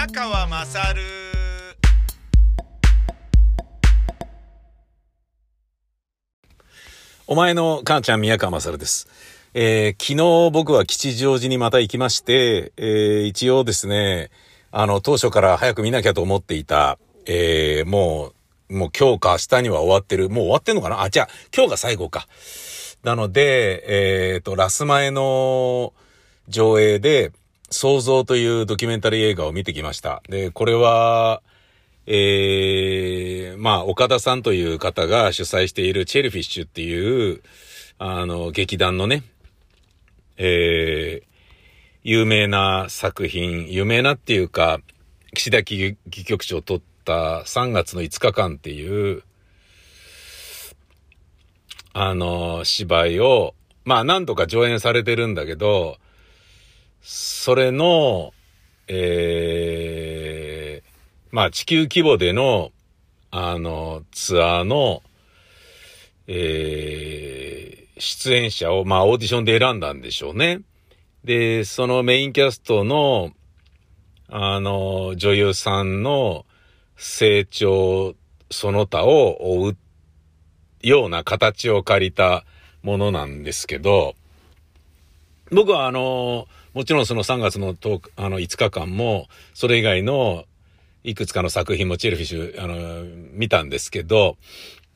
宮川まさるお前の母ちゃん宮川まさるです。えー、昨日僕は吉祥寺にまた行きまして、えー、一応ですね、あの、当初から早く見なきゃと思っていた、えー、もう、もう今日か明日には終わってる。もう終わってんのかな？あ、じゃあ、今日が最後か。なので、えーと、ラス前の上映で、創造というドキュメンタリー映画を見てきました。で、これは、えー、まあ、岡田さんという方が主催しているチェルフィッシュっていう、あの、劇団のね、えー、有名な作品、有名なっていうか、岸田戯曲賞を取った3月の5日間っていう、あの、芝居を、まあ何度か上演されてるんだけど、それの、えー、まあ地球規模での、あの、ツアーの、えー、出演者を、まあオーディションで選んだんでしょうね。で、そのメインキャストの、あの、女優さんの成長その他を追うような形を借りたものなんですけど、僕はあの、もちろんその3月のあの5日間も、それ以外のいくつかの作品もチェルフィッシュ、あの、見たんですけど、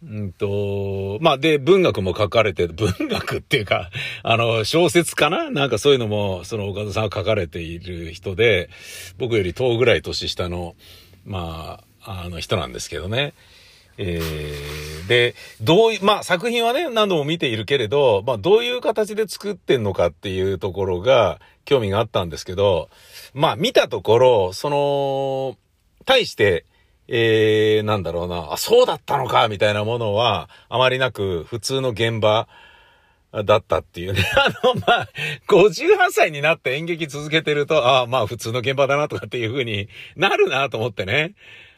うんと、まあ、で、文学も書かれて、文学っていうか、あの、小説かな？なんかそういうのも、その岡田さんは書かれている人で、僕より10ぐらい年下の、まあ、あの人なんですけどね。えー、で、どういう、まあ作品はね、何度も見ているけれど、まあどういう形で作ってんのかっていうところが興味があったんですけど、まあ見たところ、その、対して、えー、なんだろうな、あ、そうだったのか、みたいなものは、あまりなく、普通の現場だったっていうね。あの、まあ、58歳になって演劇続けてると、ああ、まあ普通の現場だなとかっていう風になるなと思ってね。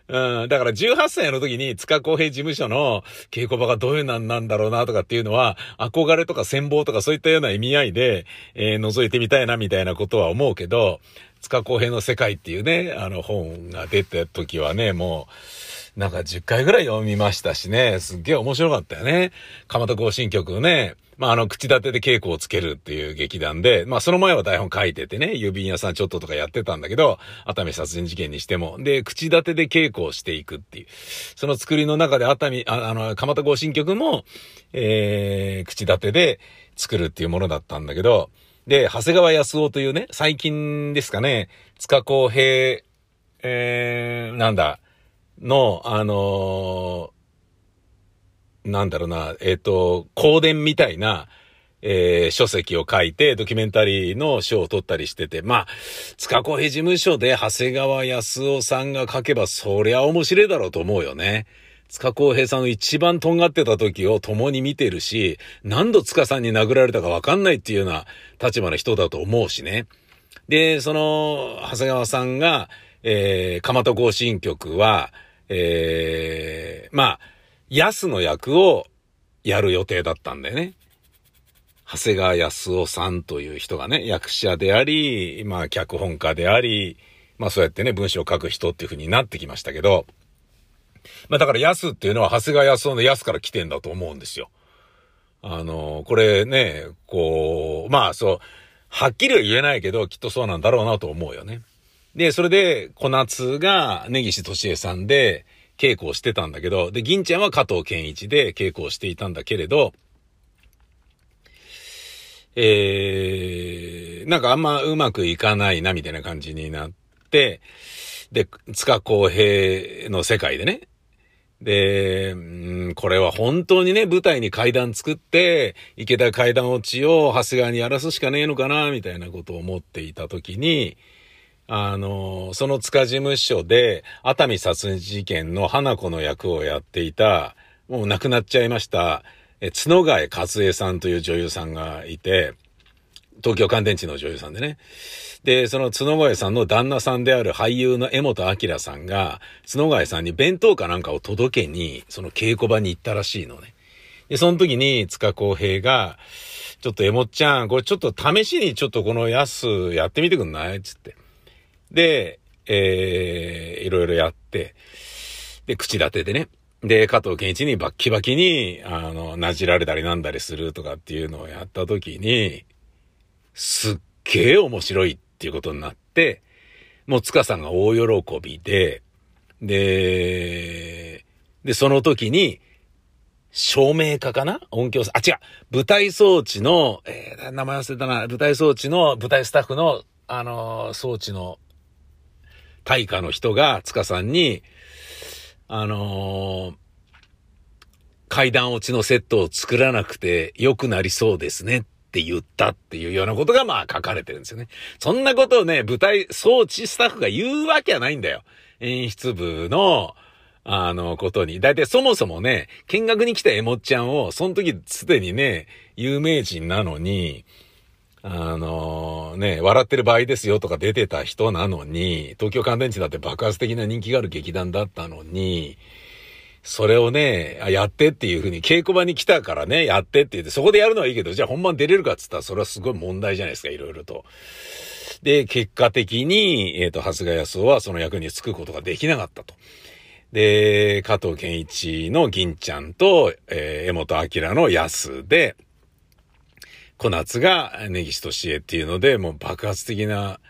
だから18歳の時に塚公平事務所の稽古場がどういうなんなんだろうなとかっていうのは、憧れとか戦望とかそういったような意味合いで、えー、覗いてみたいなみたいなことは思うけど、塚公平の世界っていうね、あの本が出た時はね、もう、なんか10回ぐらい読みましたしね、すっげえ面白かったよね。蒲田行進曲ね、まあ、あの、口立てで稽古をつけるっていう劇団で、まあ、その前は台本書いててね、郵便屋さんちょっととかやってたんだけど、熱海殺人事件にしても。で、口立てで稽古をしていくっていう。その作りの中で熱海、ああの、蒲田行進曲も、えー、口立てで作るっていうものだったんだけど、で、長谷川康夫というね、最近ですかね、塚公平、えー、なんだ、の、あのー、なんだろうな、えっ、ー、と、香典みたいな、えー、書籍を書いて、ドキュメンタリーの賞を取ったりしてて、まあ、塚公平事務所で長谷川康夫さんが書けば、そりゃ面白いだろうと思うよね。塚公平さんの一番とんがってた時を共に見てるし、何度塚さんに殴られたかわかんないっていうような立場の人だと思うしね。で、その、長谷川さんが、えー、蒲田行進曲は、えー、まあ、安の役をやる予定だったんだよね。長谷川康夫さんという人がね、役者であり、まあ、脚本家であり、まあ、そうやってね、文章を書く人っていう風になってきましたけど、まあ、だから安っていうのは長谷川康夫の安から来てんだと思うんですよ。あの、これね、こう、まあ、そう、はっきりは言えないけど、きっとそうなんだろうなと思うよね。で、それで、小夏が根岸敏恵さんで稽古をしてたんだけど、で、銀ちゃんは加藤健一で稽古をしていたんだけれど、えー、なんかあんまうまくいかないな、みたいな感じになって、で、塚公平の世界でね、で、うん、これは本当にね、舞台に階段作って、池田階段落ちを長谷川にやらすしかねえのかな、みたいなことを思っていたときに、あの、その塚事務所で、熱海殺人事件の花子の役をやっていた、もう亡くなっちゃいました、え、角替勝恵さんという女優さんがいて、東京乾電池の女優さんでね。で、その角替さんの旦那さんである俳優の江本明さんが、角替さんに弁当かなんかを届けに、その稽古場に行ったらしいのね。で、その時に塚公平が、ちょっと江本ちゃん、これちょっと試しにちょっとこのやすやってみてくんない？つって。で、えー、いろいろやって、で、口立てでね。で、加藤健一にバッキバキに、あの、なじられたりなんだりするとかっていうのをやった時に、すっげえ面白いっていうことになって、もう塚さんが大喜びで、で、で、その時に、照明家かな？音響さ、あ、違う、舞台装置の、えー、名前忘れたな、舞台装置の、舞台スタッフの、あのー、装置の、大家の人が、塚さんに、あのー、階段落ちのセットを作らなくて良くなりそうですねって言ったっていうようなことがまあ書かれてるんですよね。そんなことをね、舞台装置スタッフが言うわけはないんだよ。演出部の、あの、ことに。だいたいそもそもね、見学に来たエモちゃんを、その時すでにね、有名人なのに、あのね、笑ってる場合ですよとか出てた人なのに、東京乾電池だって爆発的な人気がある劇団だったのに、それをね、やってっていう風に稽古場に来たからね、やってって言って、そこでやるのはいいけど、じゃあ本番出れるかっつったら、それはすごい問題じゃないですか、いろいろと。で、結果的に、えっ、ー、と、長谷川康夫はその役に就くことができなかったと。で、加藤健一の銀ちゃんと、えー、江本明の安で、小夏が根岸敏恵っていうので、もう爆発的な、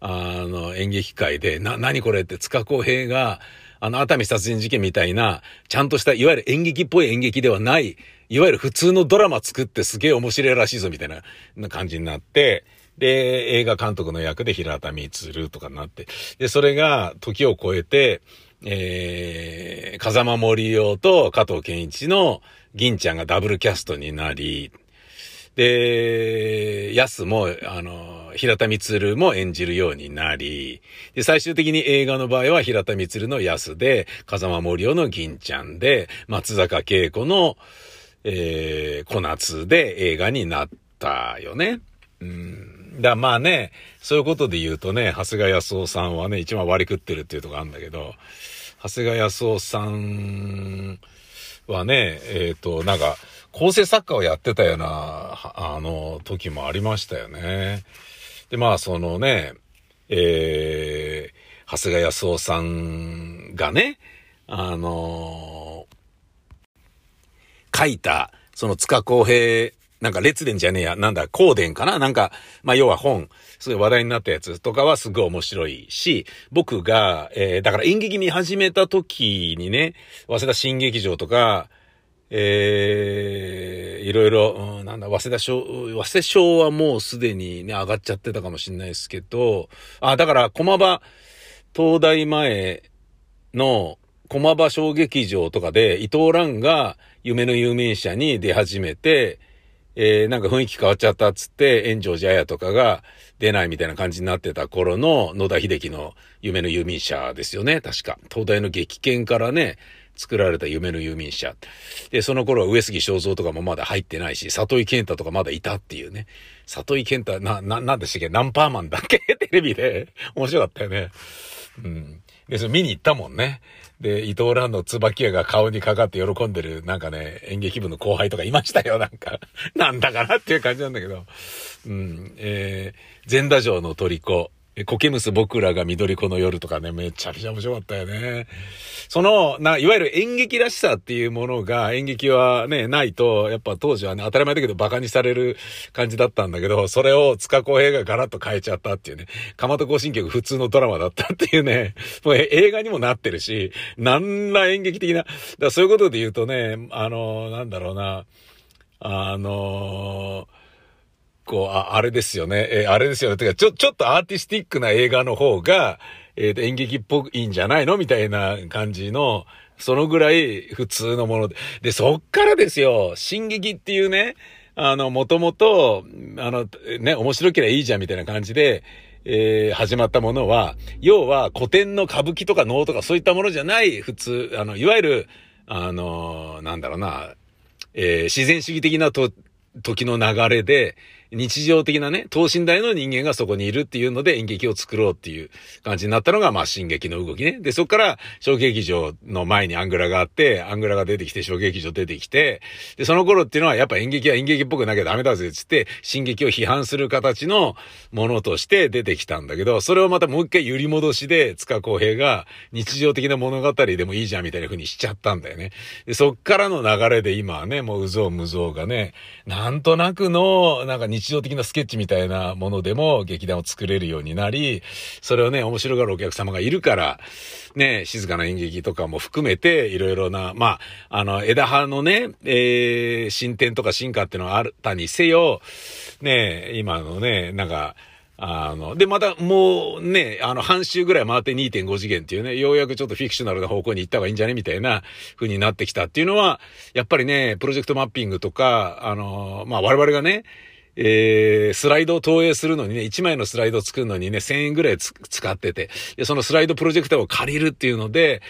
あの、演劇界で、な、何これって塚公平が、あの、熱海殺人事件みたいな、ちゃんとした、いわゆる演劇っぽい演劇ではない、いわゆる普通のドラマ作ってすげえ面白いらしいぞみたいな感じになって、で、映画監督の役で平田光とかになって、で、それが時を超えて、えー、風間森夫と加藤健一の銀ちゃんがダブルキャストになり、で、安も、あの、平田光も演じるようになり、で、最終的に映画の場合は平田光の安で、風間森夫の銀ちゃんで、松坂慶子の、えー、小夏で映画になったよね。うん。だまあね、そういうことで言うとね、長谷川康夫さんはね、一番割り食ってるっていうとこあるんだけど、長谷川康夫さんはね、えっ、ー、と、なんか、構成作家をやってたような、あの、時もありましたよね。で、まあ、そのね、えー、長谷川康夫さんがね、あのー、書いた、その塚公平、なんか列伝じゃねえや、なんだ、光伝かな？なんか、まあ、要は本、すごい話題になったやつとかはすごい面白いし、僕が、えー、だから演劇見始めた時にね、早稲田新劇場とか、えー、いろいろ、うん、なんだ、早稲田賞、早稲賞はもうすでにね、上がっちゃってたかもしれないですけど、あ、だから、駒場、東大前の駒場小劇場とかで、伊藤蘭が夢の有名者に出始めて、えー、なんか雰囲気変わっちゃったっつって、炎上寺綾とかが出ないみたいな感じになってた頃の野田秀樹の夢の有名者ですよね、確か。東大の激剣からね、作られた夢の遊民者。で、その頃は上杉正蔵とかもまだ入ってないし、里井健太とかまだいたっていうね。里井健太、な、な、なんでしたっけ？ナンパーマンだっけ？テレビで。面白かったよね。うん。で、それ見に行ったもんね。で、伊藤蘭の椿屋が顔にかかって喜んでる、なんかね、演劇部の後輩とかいましたよ、なんか。なんだかなっていう感じなんだけど。うん。えー、前田城の虜。苔むす僕らが緑子の夜とかね、めちゃくちゃ面白かったよね。その、な、いわゆる演劇らしさっていうものが、演劇はね、ないと、やっぱ当時はね、当たり前だけど馬鹿にされる感じだったんだけど、それを塚公平がガラッと変えちゃったっていうね、蒲田行進曲普通のドラマだったっていうね、もう映画にもなってるし、なんら演劇的な、だそういうことで言うとね、あの、なんだろうな、あの構、あ、あれですよね。えー、あれですよね。てか、ちょ、ちょっとアーティスティックな映画の方が、えー、演劇っぽいんじゃないのみたいな感じの、そのぐらい普通のもので。で、そっからですよ、進撃っていうね、あの、もともと、あの、ね、面白ければいいじゃんみたいな感じで、えー、始まったものは、要は古典の歌舞伎とか能とかそういったものじゃない普通、あの、いわゆる、あの、なんだろうな、えー、自然主義的なと、時の流れで、日常的なね、等身大の人間がそこにいるっていうので演劇を作ろうっていう感じになったのが、まあ、進撃の動きね。で、そこから、小劇場の前にアングラがあって、アングラが出てきて、小劇場出てきて、で、その頃っていうのは、やっぱ演劇は演劇っぽくなきゃダメだぜっ、つって、進撃を批判する形のものとして出てきたんだけど、それをまたもう一回揺り戻しで、塚公平が日常的な物語でもいいじゃんみたいな風にしちゃったんだよね。で、そっからの流れで今はね、もううぞうむぞうがね、なんとなくの、なんか日常的なスケッチみたいなものでも劇団を作れるようになり、それをね、面白がるお客様がいるから、ね、静かな演劇とかも含めて、いろいろな、まあ、あの、枝葉のね、えー、進展とか進化っていうのはあったにせよ、ね、今のね、なんか、あの、で、またもうね、あの、半周ぐらい回って2.5次元っていうね、ようやくちょっとフィクショナルな方向に行った方がいいんじゃねみたいな風になってきたっていうのは、やっぱりね、プロジェクトマッピングとか、あの、まあ、我々がね、えー、スライドを投影するのにね、1枚のスライドを作るのにね、1000円ぐらい使ってて、で、そのスライドプロジェクターを借りるっていうので、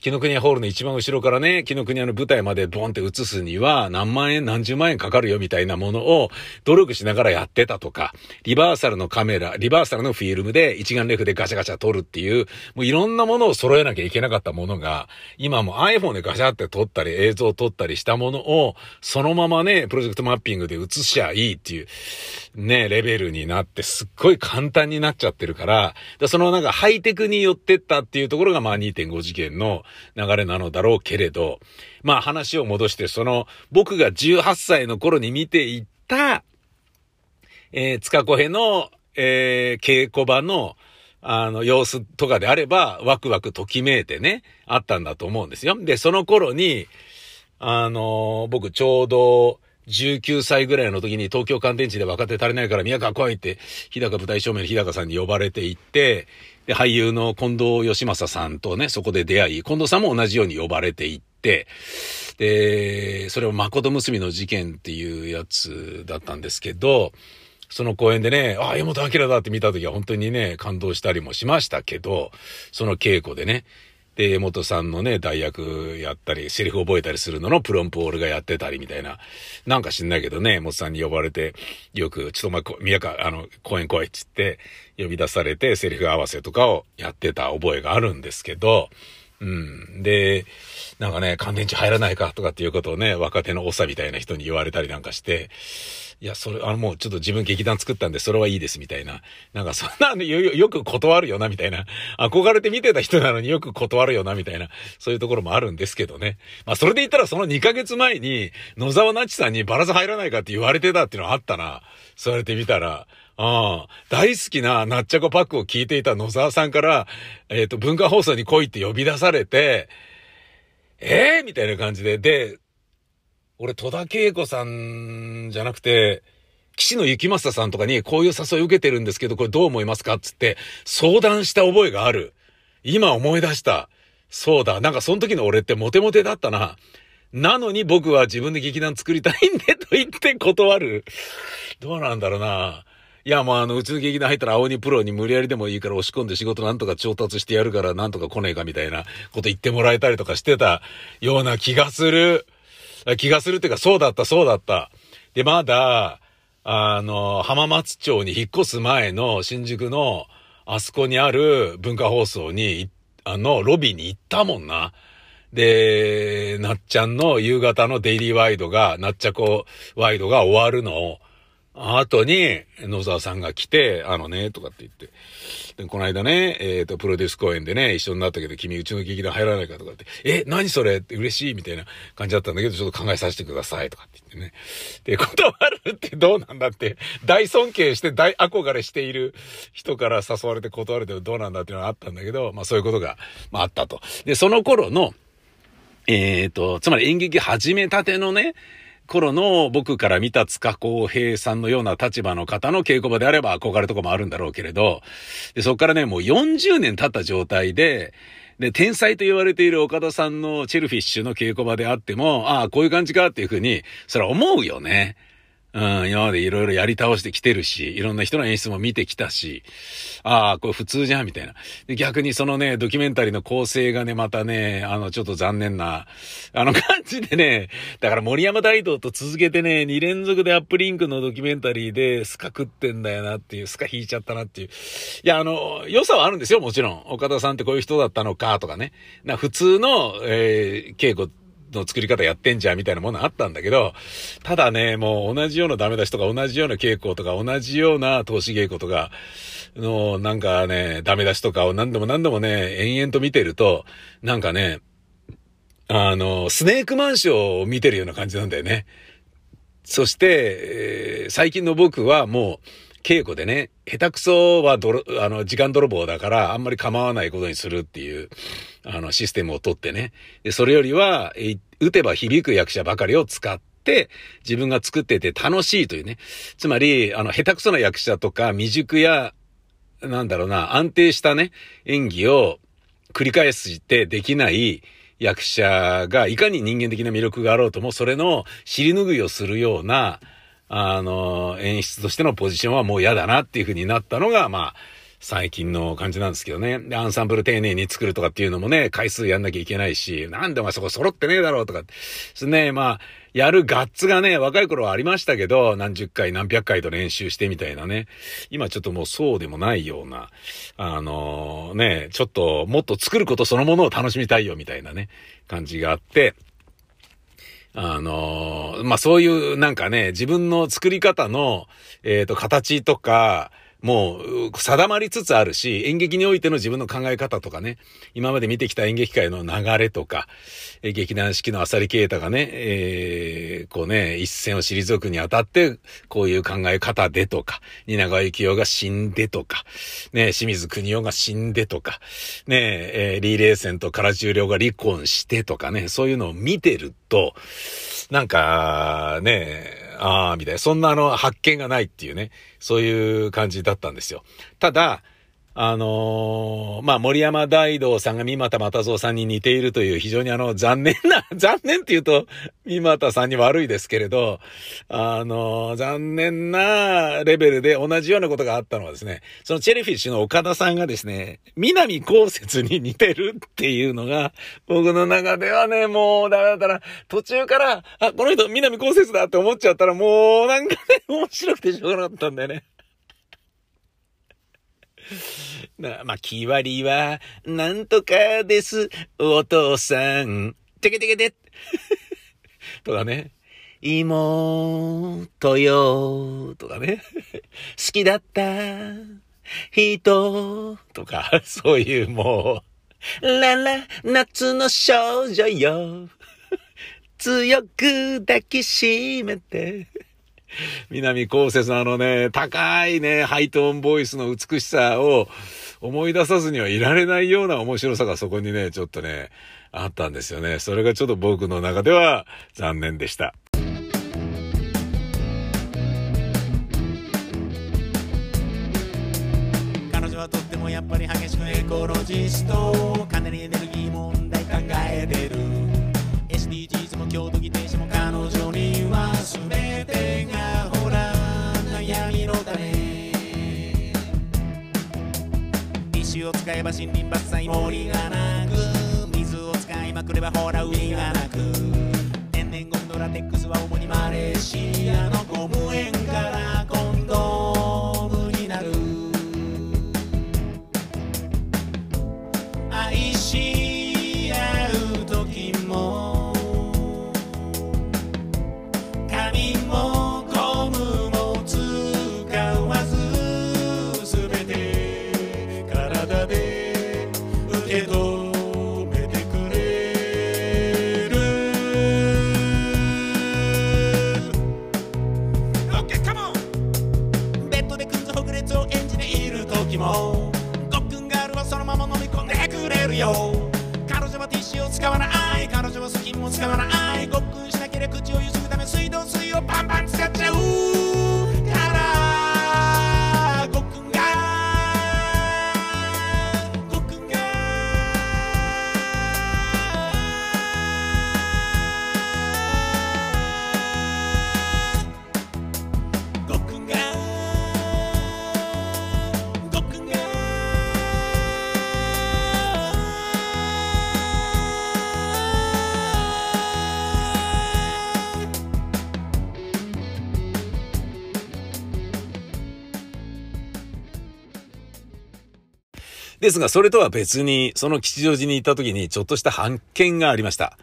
木の国屋ホールの一番後ろからね、木の国屋の舞台までボンって映すには、何万円、何十万円かかるよみたいなものを努力しながらやってたとか、リバーサルのカメラ、リバーサルのフィルムで一眼レフでガチャガチャ撮るっていう、もういろんなものを揃えなきゃいけなかったものが、今も iPhone でガシャって撮ったり映像を撮ったりしたものを、そのままね、プロジェクトマッピングで映しちゃいいっていう、ね、レベルになってすっごい簡単になっちゃってるから、だそのなんかハイテクに寄ってったっていうところがまあ2.5次元の流れなのだろうけれど、まあ話を戻してその僕が18歳の頃に見ていった、えー、塚小平の、えー、稽古場のあの、様子とかであれば、ワクワクときめいてね、あったんだと思うんですよ。で、その頃に、あのー、僕ちょうど、19歳ぐらいの時に東京乾電池で若手足りないから宮川来いって、日高舞台照明の日高さんに呼ばれていって、で、俳優の近藤義正さんとね、そこで出会い、近藤さんも同じように呼ばれていって、で、それを誠結びの事件っていうやつだったんですけど、その公演でね、ああ、江本明だって見た時は本当にね、感動したりもしましたけど、その稽古でね、で、江本さんのね、代役やったり、セリフ覚えたりするののプロンプオールがやってたりみたいな。なんか知んないけどね、江本さんに呼ばれて、よく、ちょっとお前、宮川、あの、公演来いっつって、呼び出されて、セリフ合わせとかをやってた覚えがあるんですけど、うん。で、なんかね、乾電池入らないかとかっていうことをね、若手の長みたいな人に言われたりなんかして、いや、それ、あの、もうちょっと自分劇団作ったんで、それはいいです、みたいな。なんか、そんなのよ、よく断るよな、みたいな。憧れて見てた人なのによく断るよな、みたいな。そういうところもあるんですけどね。まあ、それで言ったら、その2ヶ月前に、野沢なちさんにバラス入らないかって言われてたっていうのはあったな。そうやって見たら。ああ、大好きなナッチャコパックを聞いていた野沢さんから、えっ、ー、と、文化放送に来いって呼び出されて、ええー、みたいな感じで、で、俺、戸田恵子さんじゃなくて、岸野幸正さんとかにこういう誘い受けてるんですけど、これどう思いますかつって相談した覚えがある。今思い出した。そうだ。なんかその時の俺ってモテモテだったな。なのに僕は自分で劇団作りたいんでと言って断る。どうなんだろうな。いや、もうあの、うちの劇団入ったら青鬼プロに無理やりでもいいから押し込んで仕事なんとか調達してやるからなんとか来ねえかみたいなこと言ってもらえたりとかしてたような気がする。気がするっていうか、そうだった、そうだった。で、まだ、あの、浜松町に引っ越す前の新宿の、あそこにある文化放送に、あの、ロビーに行ったもんな。で、なっちゃんの夕方のデイリーワイドが、なっちゃこワイドが終わるのを、後に、野沢さんが来て、あのね、とかって言って。で、この間ね、えっ、ー、と、プロデュース公演でね、一緒になったけど、君うちの劇団入らないかとかって、え、何それ？って嬉しいみたいな感じだったんだけど、ちょっと考えさせてくださいとかって言ってね。で、断るってどうなんだって、大尊敬して大憧れしている人から誘われて断るってどうなんだっていうのがあったんだけど、まあそういうことが、まああったと。で、その頃の、えっ、ー、と、つまり演劇始めたてのね、頃の僕から見た塚公平さんのような立場の方の稽古場であれば憧れとかもあるんだろうけれど、で、そこからね、もう40年経った状態で、で、天才と言われている岡田さんのチェルフィッシュの稽古場であっても、ああ、こういう感じかっていうふうに、それは思うよね。うん、今までいろいろやり倒してきてるし、いろんな人の演出も見てきたし、ああ、これ普通じゃん、みたいな。逆にそのね、ドキュメンタリーの構成がね、またね、あの、ちょっと残念な、あの感じでね、だから森山大道と続けてね、2連続でアップリンクのドキュメンタリーでスカ食ってんだよなっていう、スカ引いちゃったなっていう。いや、あの、良さはあるんですよ、もちろん。岡田さんってこういう人だったのか、とかね。な普通の、えー、稽古の作り方やってんじゃんみたいなものあったんだけど、ただね、もう同じようなダメ出しとか同じような稽古とか同じような投資稽古とかのなんかね、ダメ出しとかを何度も何度もね、延々と見てると、なんかね、あの、スネークマンションを見てるような感じなんだよね。そして、えー、最近の僕はもう、稽古でね、下手くそは泥、あの、時間泥棒だから、あんまり構わないことにするっていう、あの、システムを取ってね。で、それよりは、え打てば響く役者ばかりを使って、自分が作ってて楽しいというね。つまり、あの、下手くそな役者とか、未熟や、なんだろうな、安定したね、演技を繰り返してできない役者が、いかに人間的な魅力があろうとも、それの尻拭いをするような、あの、演出としてのポジションはもう嫌だなっていう風になったのが、まあ、最近の感じなんですけどね。で、アンサンブル丁寧に作るとかっていうのもね、回数やんなきゃいけないし、なんでお前そこ揃ってねえだろうとか。ですね、まあ、やるガッツがね、若い頃はありましたけど、何十回何百回と練習してみたいなね。今ちょっともうそうでもないような、あのー、ね、ちょっともっと作ることそのものを楽しみたいよみたいなね、感じがあって、あのー、まあ、そういうなんかね、自分の作り方の、えっ、ー、と、形とか、もう定まりつつあるし、演劇においての自分の考え方とかね、今まで見てきた演劇界の流れとか、劇団四季の浅利啓太がね、えー、こうね、一線を退くにあたって、こういう考え方でとか、蜷川幸雄が死んでとか、ね、清水国夫が死んでとか、ね、えー、リーレーセンと唐十郎が離婚してとかね、そういうのを見てると、なんか、ね、ああ、みたいな。そんなあの、発見がないっていうね、そういう感じだったんですよ。ただ、あのー、まあ、森山大道さんが三股又蔵さんに似ているという非常にあの、残念な、残念って言うと、三股さんに悪いですけれど、あのー、残念なレベルで同じようなことがあったのはですね、そのチェリフィッシュの岡田さんがですね、南高雪に似てるっていうのが、僕の中ではね、もうダメだったら、途中から、あ、この人南高雪だって思っちゃったら、もうなんかね、面白くてしょうがなかったんだよね。まあ、決まりは、なんとかです、お父さん。てけてけて。とかね。妹よ、とかね。好きだった人、とか、そういうもう、ララ、夏の少女よ。強く抱きしめて。南こうせさんのね、高いね、ハイトーンボイスの美しさを思い出さずにはいられないような面白さがそこにね、ちょっとね、あったんですよね。それがちょっと僕の中では残念でした。彼女はとってもやっぱり激しくエコロジストかなりエネルギーを使えば森林伐採森がなく水を使いまくればほら海がなく。天然ゴンドラテックスは主にマレーシアのゴム園からですが、それとは別に、その吉祥寺に行った時にちょっとした発見がありました。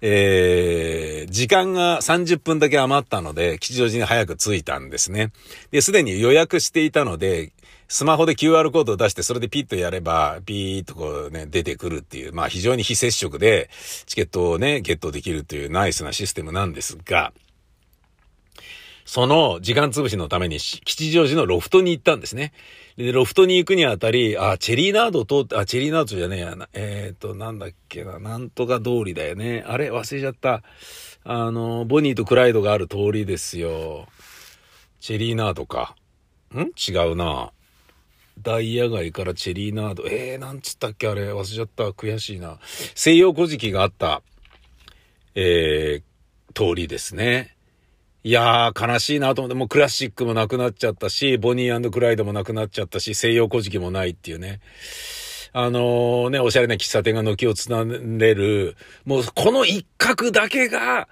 えー、時間が30分だけ余ったので、吉祥寺に早く着いたんですね。で、すでに予約していたので、スマホで QR コードを出して、それでピッとやれば、ピーっとこうね、出てくるっていう、まあ非常に非接触で、チケットをね、ゲットできるっていうナイスなシステムなんですが、その時間潰しのために吉祥寺のロフトに行ったんですね。で、ロフトに行くにあたり、あ、チェリーナード通って、あ、チェリーナードじゃねえやな。えっ、ー、と、なんだっけな、なんとか通りだよね。あれ忘れちゃった。あの、ボニーとクライドがある通りですよ。チェリーナードか。ん？違うな。ダイヤ街からチェリーナード。えー、なんつったっけあれ忘れちゃった。悔しいな。西洋古事記があった、えー、通りですね。いやー、悲しいなと思って、もうクラシックもなくなっちゃったし、ボニークライドもなくなっちゃったし、西洋古事記もないっていうね。あのー、ね、おしゃれな喫茶店が軒をつなんでる、もうこの一角だけが、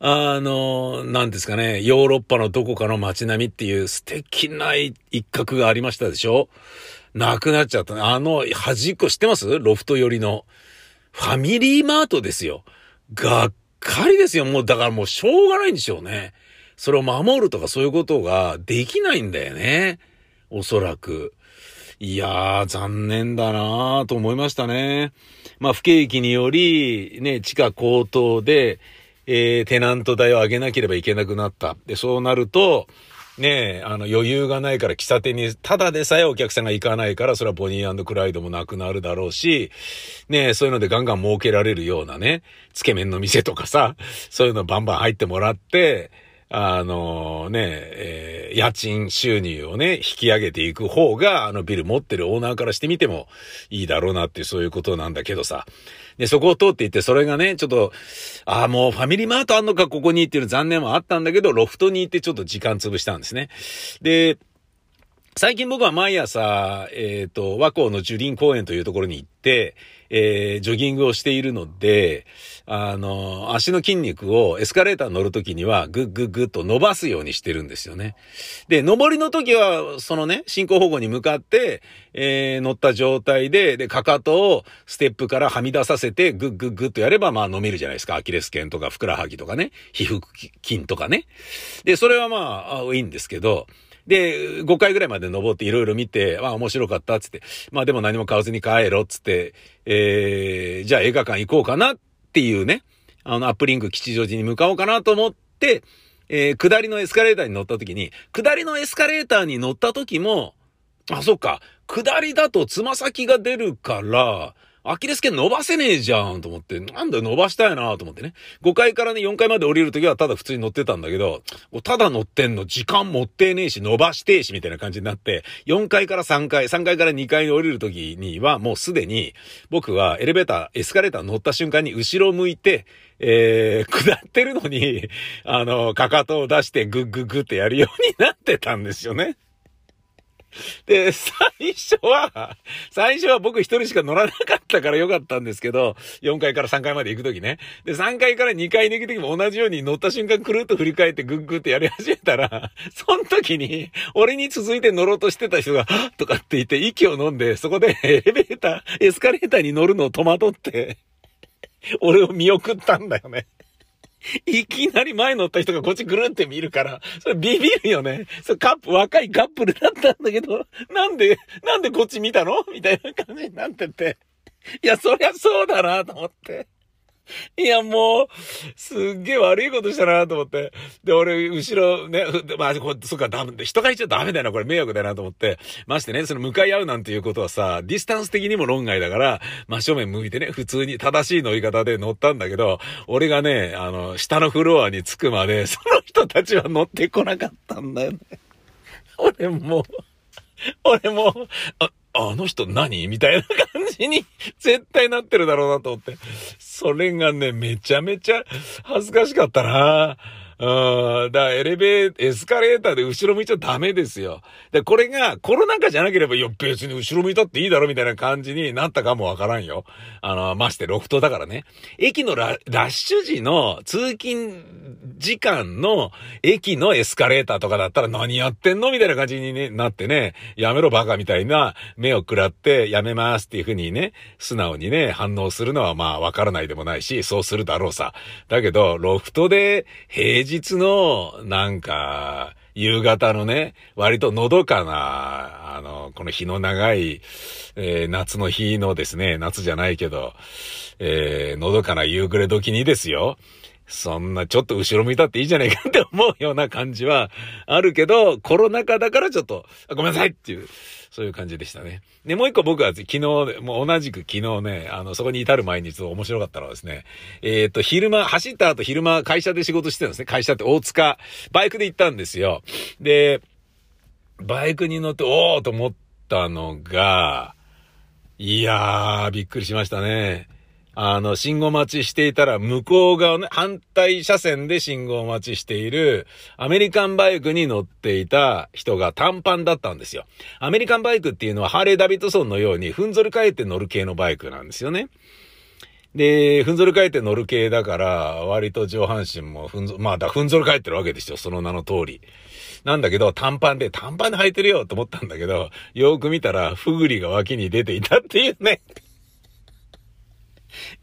あのー、なんですかね、ヨーロッパのどこかの街並みっていう素敵な一角がありましたでしょ？なくなっちゃったね。あの、端っこ知ってます？ロフト寄りの。ファミリーマートですよ。がっかりですよ。もう、だからもうしょうがないんでしょうね。それを守るとかそういうことができないんだよね。おそらく。いやー、残念だなーと思いましたね。まあ、不景気により、ね、地価高騰で、えー、テナント代を上げなければいけなくなった。で、そうなると、ねえ、あの余裕がないから喫茶店にただでさえお客さんが行かないから、それはボニークライドもなくなるだろうし、ねえ、そういうのでガンガン儲けられるようなね、つけ麺の店とかさ、そういうのバンバン入ってもらって、あのね、えー、家賃収入をね、引き上げていく方が、あのビル持ってるオーナーからしてみてもいいだろうなっていうそういうことなんだけどさ。で、そこを通っていって、それがね、ちょっと、ああ、もうファミリーマートあんのか、ここにっていう残念はあったんだけど、ロフトに行ってちょっと時間潰したんですね。で、最近僕は毎朝、えっ、ー、と、和光の樹林公園というところに行って、えー、ジョギングをしているので、あの、足の筋肉をエスカレーター乗るときには、ぐっぐっぐっと伸ばすようにしてるんですよね。で、上りの時は、そのね、進行方向に向かって、えー、乗った状態で、で、かかとをステップからはみ出させて、ぐっぐっぐっとやれば、まあ飲めるじゃないですか。アキレス腱とか、ふくらはぎとかね、皮膚筋とかね。で、それはまあ、いいんですけど、で、5回ぐらいまで登っていろいろ見て、まあ面白かったっつって、まあでも何も買わずに帰ろっつって、えー、じゃあ映画館行こうかなっていうね、あのアップリンク吉祥寺に向かおうかなと思って、えー、下りのエスカレーターに乗った時に、下りのエスカレーターに乗った時も、あ、そっか、下りだとつま先が出るから、アキレス腱伸ばせねえじゃんと思って、なんだよ伸ばしたいなと思ってね。5階からね、4階まで降りるときはただ普通に乗ってたんだけど、ただ乗ってんの時間持ってねえし、伸ばしてえし、みたいな感じになって、4階から3階、3階から2階に降りるときにはもうすでに、僕はエレベーター、エスカレーター乗った瞬間に後ろ向いて、えー、下ってるのに、あの、かかとを出してグッグッグってやるようになってたんですよね。で、最初は、最初は僕一人しか乗らなかったからよかったんですけど、4階から3階まで行くときね。で、3階から2階に行くときも同じように乗った瞬間くるっと振り返ってグッグってやり始めたら、その時に、俺に続いて乗ろうとしてた人が、とかって言って息を飲んで、そこでエレベーター、エスカレーターに乗るのを戸惑って、俺を見送ったんだよね。いきなり前乗った人がこっちぐるんって見るから、それビビるよね。そカップ、若いカップルだったんだけど、なんで、なんでこっち見たの？みたいな感じになってて。いや、そりゃそうだなと思って。いや、もう、すっげえ悪いことしたなと思って。で、俺、後ろね、まあ、そっか、ダメ、人がいちゃダメだよな、これ迷惑だなと思って。ましてね、その向かい合うなんていうことはさ、ディスタンス的にも論外だから、真正面向いてね、普通に正しい乗り方で乗ったんだけど、俺がね、あの、下のフロアに着くまで、その人たちは乗ってこなかったんだよね。俺も、俺も、あ、の人何？みたいな感じに絶対なってるだろうなと思って。それがね、めちゃめちゃ恥ずかしかったな。うん。だからエレベー、エスカレーターで後ろ向いちゃダメですよ。で、これがコロナ禍じゃなければ、いや、別に後ろ向いたっていいだろみたいな感じになったかもわからんよ。あの、ましてロフトだからね。駅のララッシュ時の通勤時間の駅のエスカレーターとかだったら何やってんのみたいな感じに、なってね、やめろバカみたいな目を食らってやめますっていうふうにね、素直にね、反応するのはまあわからないでもないし、そうするだろうさ。だけど、ロフトで平時日の、なんか、夕方のね、割とのどかな、あの、この日の長い、えー、夏の日のですね、夏じゃないけど、えー、のどかな夕暮れ時にですよ。そんなちょっと後ろ向いたっていいじゃないかって思うような感じはあるけど、コロナ禍だからちょっと、ごめんなさいっていう、そういう感じでしたね。で、もう一個僕は昨日、もう同じく昨日ね、あの、そこに至る前にちょっと面白かったのはですね、えっ、ー、と、昼間、走った後昼間会社で仕事してたんですね。会社って大塚、バイクで行ったんですよ。で、バイクに乗って、おーと思ったのが、いやー、びっくりしましたね。あの、信号待ちしていたら、向こう側ね、反対車線で信号待ちしている、アメリカンバイクに乗っていた人が短パンだったんですよ。アメリカンバイクっていうのは、ハーレー・ダビッドソンのように、ふんぞり返って乗る系のバイクなんですよね。で、ふんぞり返って乗る系だから、割と上半身もふんぞ、まあ、だ、ふんぞり返ってるわけですよ、その名の通り。なんだけど、短パンで、短パンで履いてるよと思ったんだけど、よく見たら、ふぐりが脇に出ていたっていうね。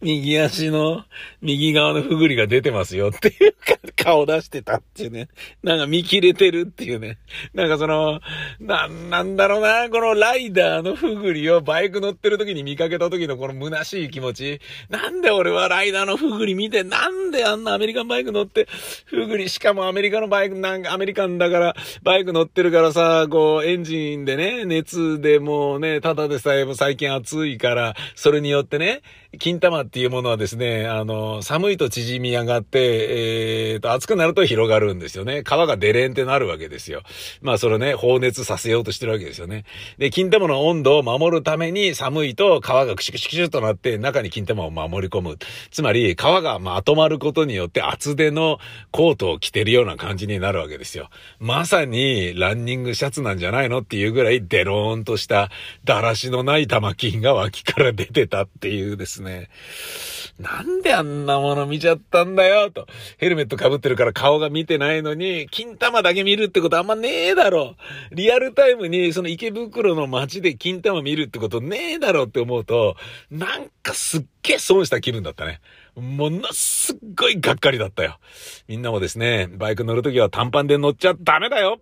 右足の右側のふぐりが出てますよっていうか、顔出してたっていうね。なんか見切れてるっていうね。なんかその、な、なんだろうな、このライダーのふぐりをバイク乗ってる時に見かけた時のこの虚しい気持ち。なんで俺はライダーのふぐり見て、なんであんなアメリカンバイク乗って、ふぐり、しかもアメリカのバイク、なんかアメリカンだから、バイク乗ってるからさ、こう、エンジンでね、熱でもうね、ただでさえも最近暑いから、それによってね、金玉っていうものはですね、あの、寒いと縮み上がって、えー、と、暑くなると広がるんですよね。皮がデレンってなるわけですよ。まあ、それね、放熱させようとしてるわけですよね。で、金玉の温度を守るために寒いと皮がクシュクシュクシュとなって中に金玉を守り込む。つまり、皮がまとまることによって厚手のコートを着てるような感じになるわけですよ。まさに、ランニングシャツなんじゃないのっていうぐらいデローンとしただらしのない玉金が脇から出てたっていうですね。ねなんであんなもの見ちゃったんだよ、と。ヘルメット被ってるから顔が見てないのに、金玉だけ見るってことあんまねえだろ。リアルタイムにその池袋の街で金玉見るってことねえだろって思うと、なんかすっげえ損した気分だったね。ものすっごいがっかりだったよ。みんなもですね、バイク乗るときは短パンで乗っちゃダメだよ。